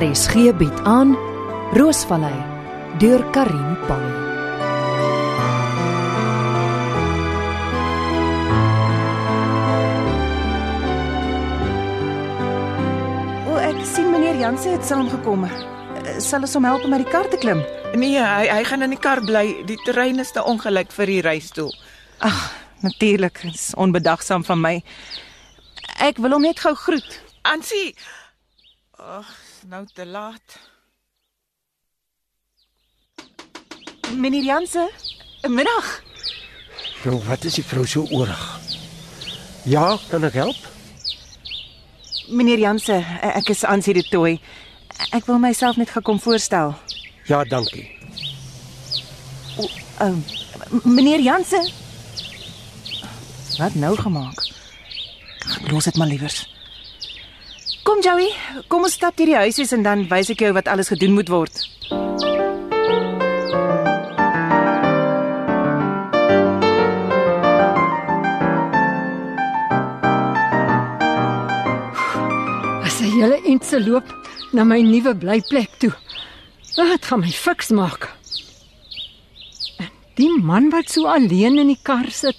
RSG bied aan Roosvallei deur Karin Pan. O, ek sien meneer Jansen het saamgekom. Eh, Sal ons hom help om uit die kar te klim? Nee, hy hy gaan in die kar bly. Die terrein is te ongelyk vir die reistool. Ag, natuurlik, dit is onbedagsaam van my. Ek wil hom net gou groet. Ansie. Ag, nou te laat. Meneer Jansen, middag. Nou, wat is die vrou so oorig? Ja, kan ek help? Meneer Jansen, ek is Ansie de Tooi. Ek wil myself net gekom voorstel. Ja, dankie. O, m- meneer Jansen. Wat nou gemaak? Los dit maar liewers. Kom Joey, kom ons stap hierdie huisies en dan wys ek jou wat alles gedoen moet word. As hy hele entse loop na my nuwe blyplek toe. Wat gaan my fiks maak? En die man wat so alleen in die kar sit.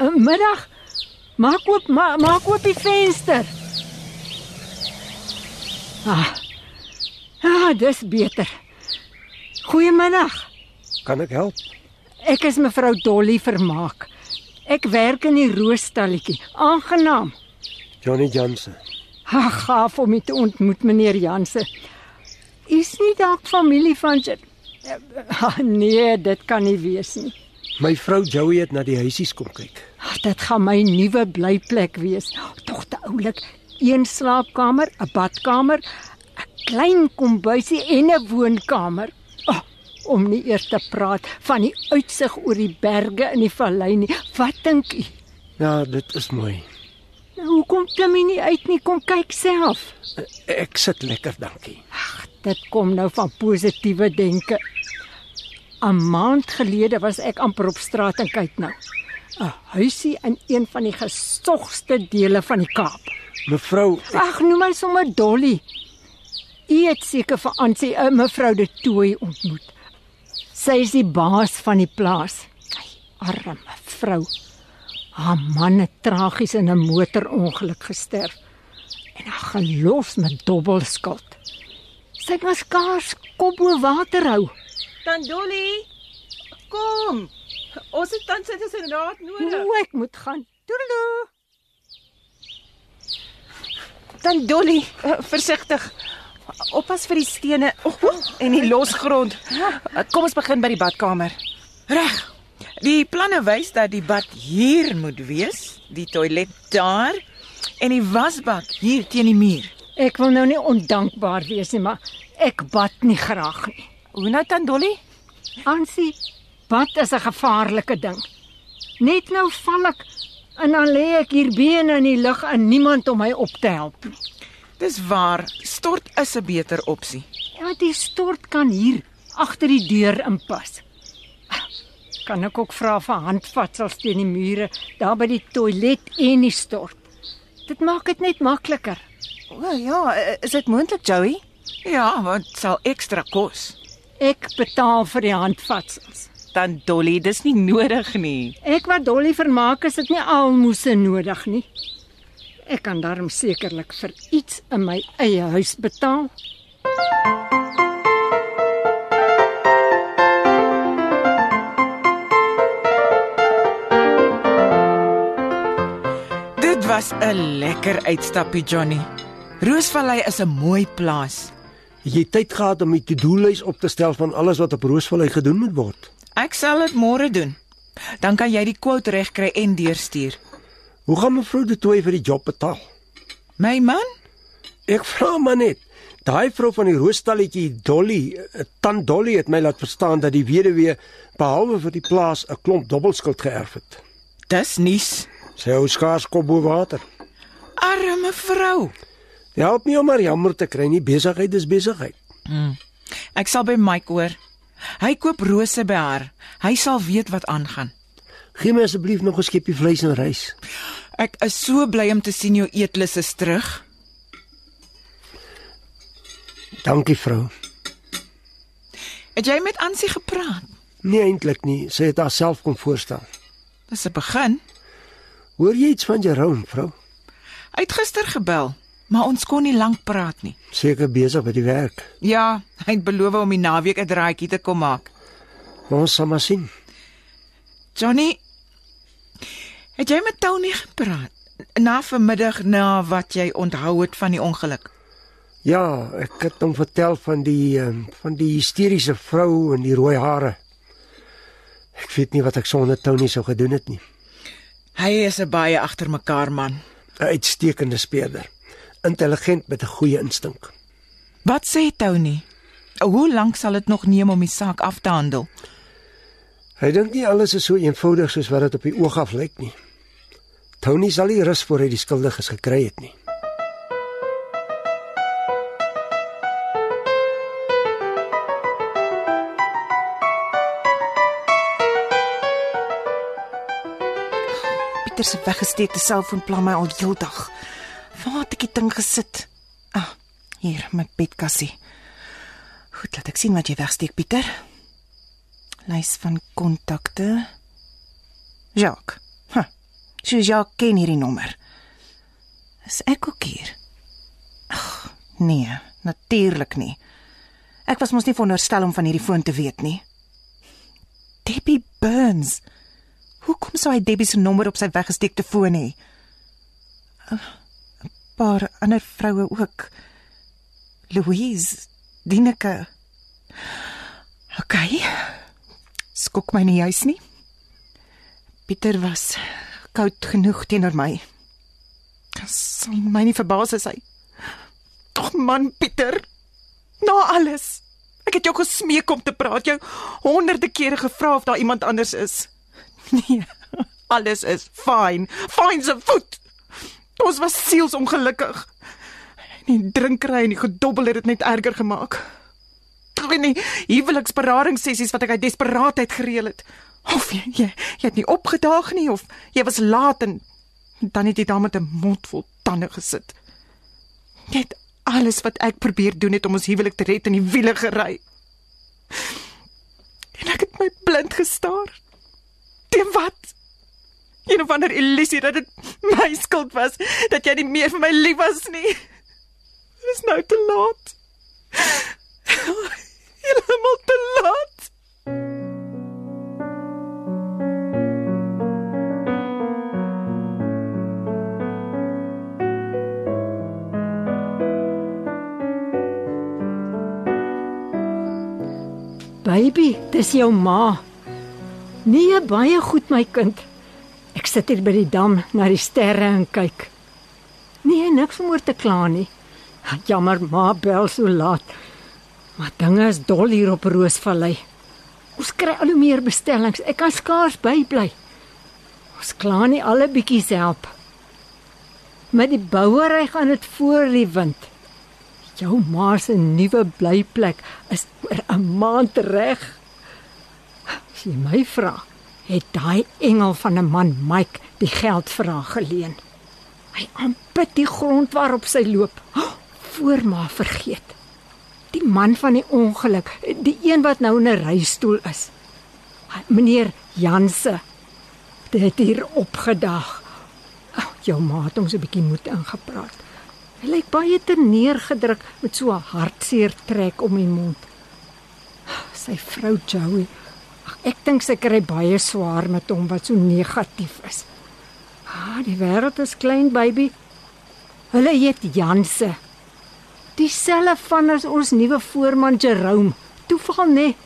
'n Middag. Maak oop, ma maak oop die venster. Ah. Ah, dis beter. Goeiemiddag. Kan ek help? Ek is mevrou Dolly Vermaak. Ek werk in die roostalletjie. Aangenaam. Johnny Jansen. Ag, gaaf om u te ontmoet, meneer Jansen. Is nie dalk familie van J- Ah, nee, dit kan nie wees nie. My vrou Joey het na die huisies kom kyk. Ag, dit gaan my nuwe blyplek wees. Tog te oulik. Een slaapkamer, 'n badkamer, 'n klein kombuisie en 'n woonkamer. Oh, om nie eers te praat van die uitsig oor die berge in die vallei nie. Wat dink u? Ja, dit is mooi. Nou, hoekom klim u nie uit nie? Kom kyk self. Ek sit lekker, dankie. Dit kom nou van positiewe denke. 'n Maand gelede was ek amper op straat en kyk nou. 'n Huisie in een van die gesogste dele van die Kaap. Mevrou, ek, Ag, noem my sommer Dolly. U het seker vir Ansie, uh, mevrou de Tooi ontmoet. Sy is die baas van die plaas. Ai, arme vrou. Haar man het tragies in 'n motorongeluk gesterf en haar gelos met dobbelskuld. Sy het mos kaars kop bo water hou. Dan Dolly, kom. Ons het tans dit is inderdaad nodig. O, ek moet gaan. Toedeloe. Dan Dolly, uh, versigtig. Oppas vir die stene oh, en die losgrond. Uh, Kom ons begin by die badkamer. Reg. Die planne wys dat die bad hier moet wees, die toilet daar en die wasbak hier teen die muur. Ek wil nou nie ondankbaar wees nie, maar ek bad nie graag nie. Hoe nou dan Dolly? Ansie, bad is 'n gevaarlike ding. Net nou val ek en dan lê ek hier bene in die lug en niemand om my op te help nie. Dis waar, stort is 'n beter opsie. Ja, die stort kan hier agter die deur inpas. Kan ek ook vra vir handvatsels teen die mure daar by die toilet en die stort. Dit maak dit net makliker. O ja, uh, is dit moontlik Joey? Ja, wat sal ekstra kos? Ek betaal vir die handvatsels. Dan Dolly, dis nie nodig nie. Ek wat Dolly vermaak is dit nie almoese nodig nie. Ek kan darm sekerlik vir iets in my eie huis betaal. Dit was 'n lekker uitstappie, Johnny. Roosvallei is 'n mooi plaas. het jy tyd gehad om die to-do-lys op te stel van alles wat op Roosvallei gedoen moet word? Ek sal dit môre doen. Dan kan jy die quote regkry en deurstuur. Hoe gaan mevrou de Tooi vir die job betaal? My man? Ek vra maar net. Daai vrou van die roostalletjie Dolly, eh, tant Dolly het my laat verstaan dat die weduwee behalwe vir die plaas 'n klomp dobbelskuld geërf het. Dis nuus. Sy hou skaars kop bo water. Arme vrou. Dit help nie om maar jammer te kry nie, besigheid is besigheid. Ek sal by Mike hoor. Hy koop rose by haar. Hy sal weet wat aangaan. Gee my asseblief nog 'n skepie vleis en rys. Ek is so bly om te sien jou eetlus is terug. Dankie vrou. Het jy met Ansie gepraat? Nee eintlik nie. Sy het haarself kom voorstel. Dis 'n begin. Hoor jy iets van Jerome, vrou? Hy het gister gebel, maar ons kon nie lank praat nie. Seker besig met die werk. Ja, hy het beloof om die naweek 'n draaitjie te kom maak. Maar ons sal maar sien. Johnny, het jy met Tony gepraat? Na vanmiddag na wat jy onthou het van die ongeluk. Ja, ek het hom vertel van die um, van die hysteriese vrou en die rooi hare. Ek weet nie wat ek sonder Tony sou gedoen het nie. Hy is 'n baie agtermekaar man. 'n Uitstekende speurder. Intelligent met 'n goeie instink. Wat sê Tony? Hoe lank sal dit nog neem om die saak af te handel? Hy dink nie alles is so eenvoudig soos wat dit op die oog af lyk nie. Tony sal nie rus voor hy die skuldiges gekry het nie. Pieter se weggesteekte selfoon pla my al heeldag. Waar het ek die ding gesit? Ah, hier, my bedkassie. Goed, laat ek sien wat jy wegsteek, Pieter. Lys van kontakte. Jacques. Ha. Sy Jacques ken hierdie nommer. Is ek ook hier? Ag, nee, natuurlik nie. Ek was mos nie veronderstel om van hierdie foon te weet nie. Debbie Burns. Hoekom sou hy Debbie se nommer op sy weggesteekte foon hê? 'n Paar ander vroue ook. Louise, Dineke. OK. Skok my nie juis nie. Pieter was koud genoeg teenoor my. Sal my nie verbaas as hy. Tog man Pieter. Na alles. Ek het jou gesmeek om te praat, jou honderde kere gevra of daar iemand anders is. Nee. Alles is fyn. Fyn se voet. Ons was sielsongelukkig. Die drinkery en die gedobbel het dit net erger gemaak. Tog nie huweliksberadingssessies wat ek uit desperaatheid gereël het. Of jy, jy jy het nie opgedaag nie of jy was laat en dan het jy daar met 'n mond vol tande gesit. Jy het alles wat ek probeer doen het om ons huwelik te red in die wiele gery. En ek het my blind gestaar. Teen wat? Een of ander illusie dat dit my skuld was dat jy nie meer vir my lief was nie. Dit is nou te laat. Heeltemal te laat. Baby, dis jou ma. Nee, baie goed my kind. Sit hier by die dam na die sterre en kyk. Nee, niks om oor te kla nie. Jammer, ma bel so laat. Maar dinge is dol hier op Roosvallei. Ons kry al hoe meer bestellings. Ek kan skaars bybly. Ons kla nie al 'n bietjie help. Met die bouery gaan dit voor die wind. Jou ma se nuwe blyplek is oor 'n maand reg. As jy my vra, het daai engel van 'n man Mike die geld vir haar geleen. Hy aanbid die grond waarop sy loop. Voor maar vergeet. Die man van die ongeluk, die een wat nou in 'n reistool is. Meneer Janse. Het hier opgedag. Oh, jou ma het hom so 'n bietjie moed ingepraat. Hy lyk baie terneergedruk met so 'n hartseer trek om die mond. Sy vrou Joey. Ek dink sy kry baie swaar met hom wat so negatief is. Ah, die wêreld is klein, baby. Hulle eet Janse. Dieselfde van as ons nuwe voorman Jerome. Toeval nê. Nee.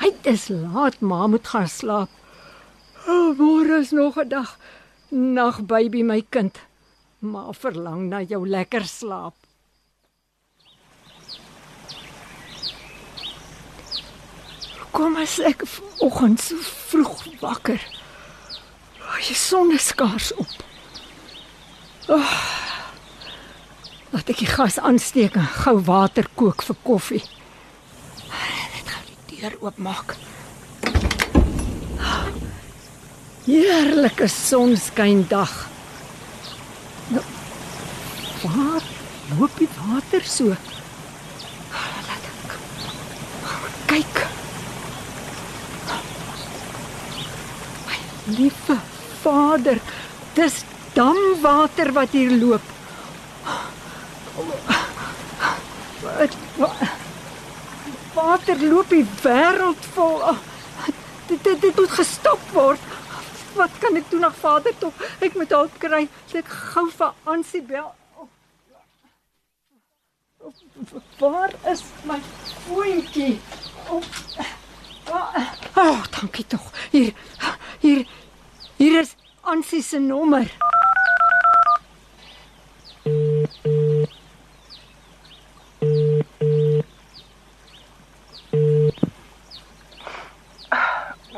Hy is laat, ma moet gaan slaap. Oh, môre is nog 'n dag. Nag, baby, my kind. Ma verlang na jou lekker slaap. Kom as ek vanoggend so vroeg wakker. Oh, die son is skaars op. Oh, laat ek die gas aansteek en gou water kook vir koffie. Net gou die deur oopmaak. Heerlike sonskyndag. Nou, waar loop die water so? Kyk. Liewe Vader, dis damwater wat hier loop. Wat wa- water loop die wêreld vol. Dit dit, dit moet gestop word. Wat kan ek doen, ag Vader tog? Ek moet hulp kry. Ek gou vir Ansie bel. Waar is my foontjie? Oh, oh, dankie tog. Hier hier hier is Ansie se nommer.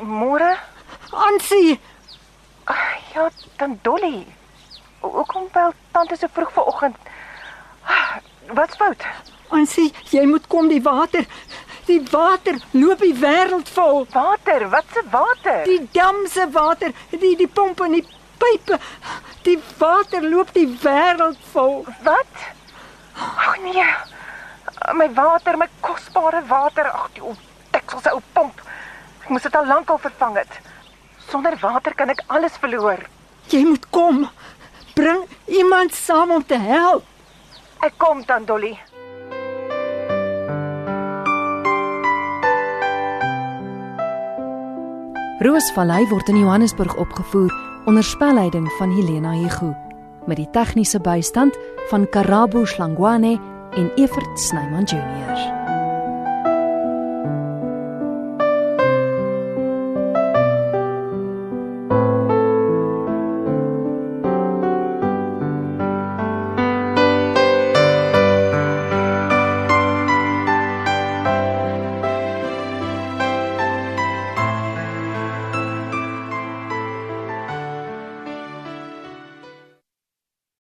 Môre? Ansie, Ja, dan Dolly. Ho- Hoekom bel tante so vroeg vanoggend? Wat's fout? Ansie, jy moet kom die water. Die water loop die wêreld vol. Water, wat se water? Die dam se water, die die pompe en die pype. Die water loop die wêreld vol. Wat? Ag nee. My water, my kosbare water. Ag, die ou deksel se ou pomp. Ek moes dit al lankal vervang het. Sonder water kan ek alles verloor. Jy moet kom. Bring iemand saam om te help. Ek kom dan, Dolly. Roosvallei word in Johannesburg opgevoer onder spelleiding van Helena Hugo met die tegniese bystand van Karabo Slangwane en Evert Snyman Junior.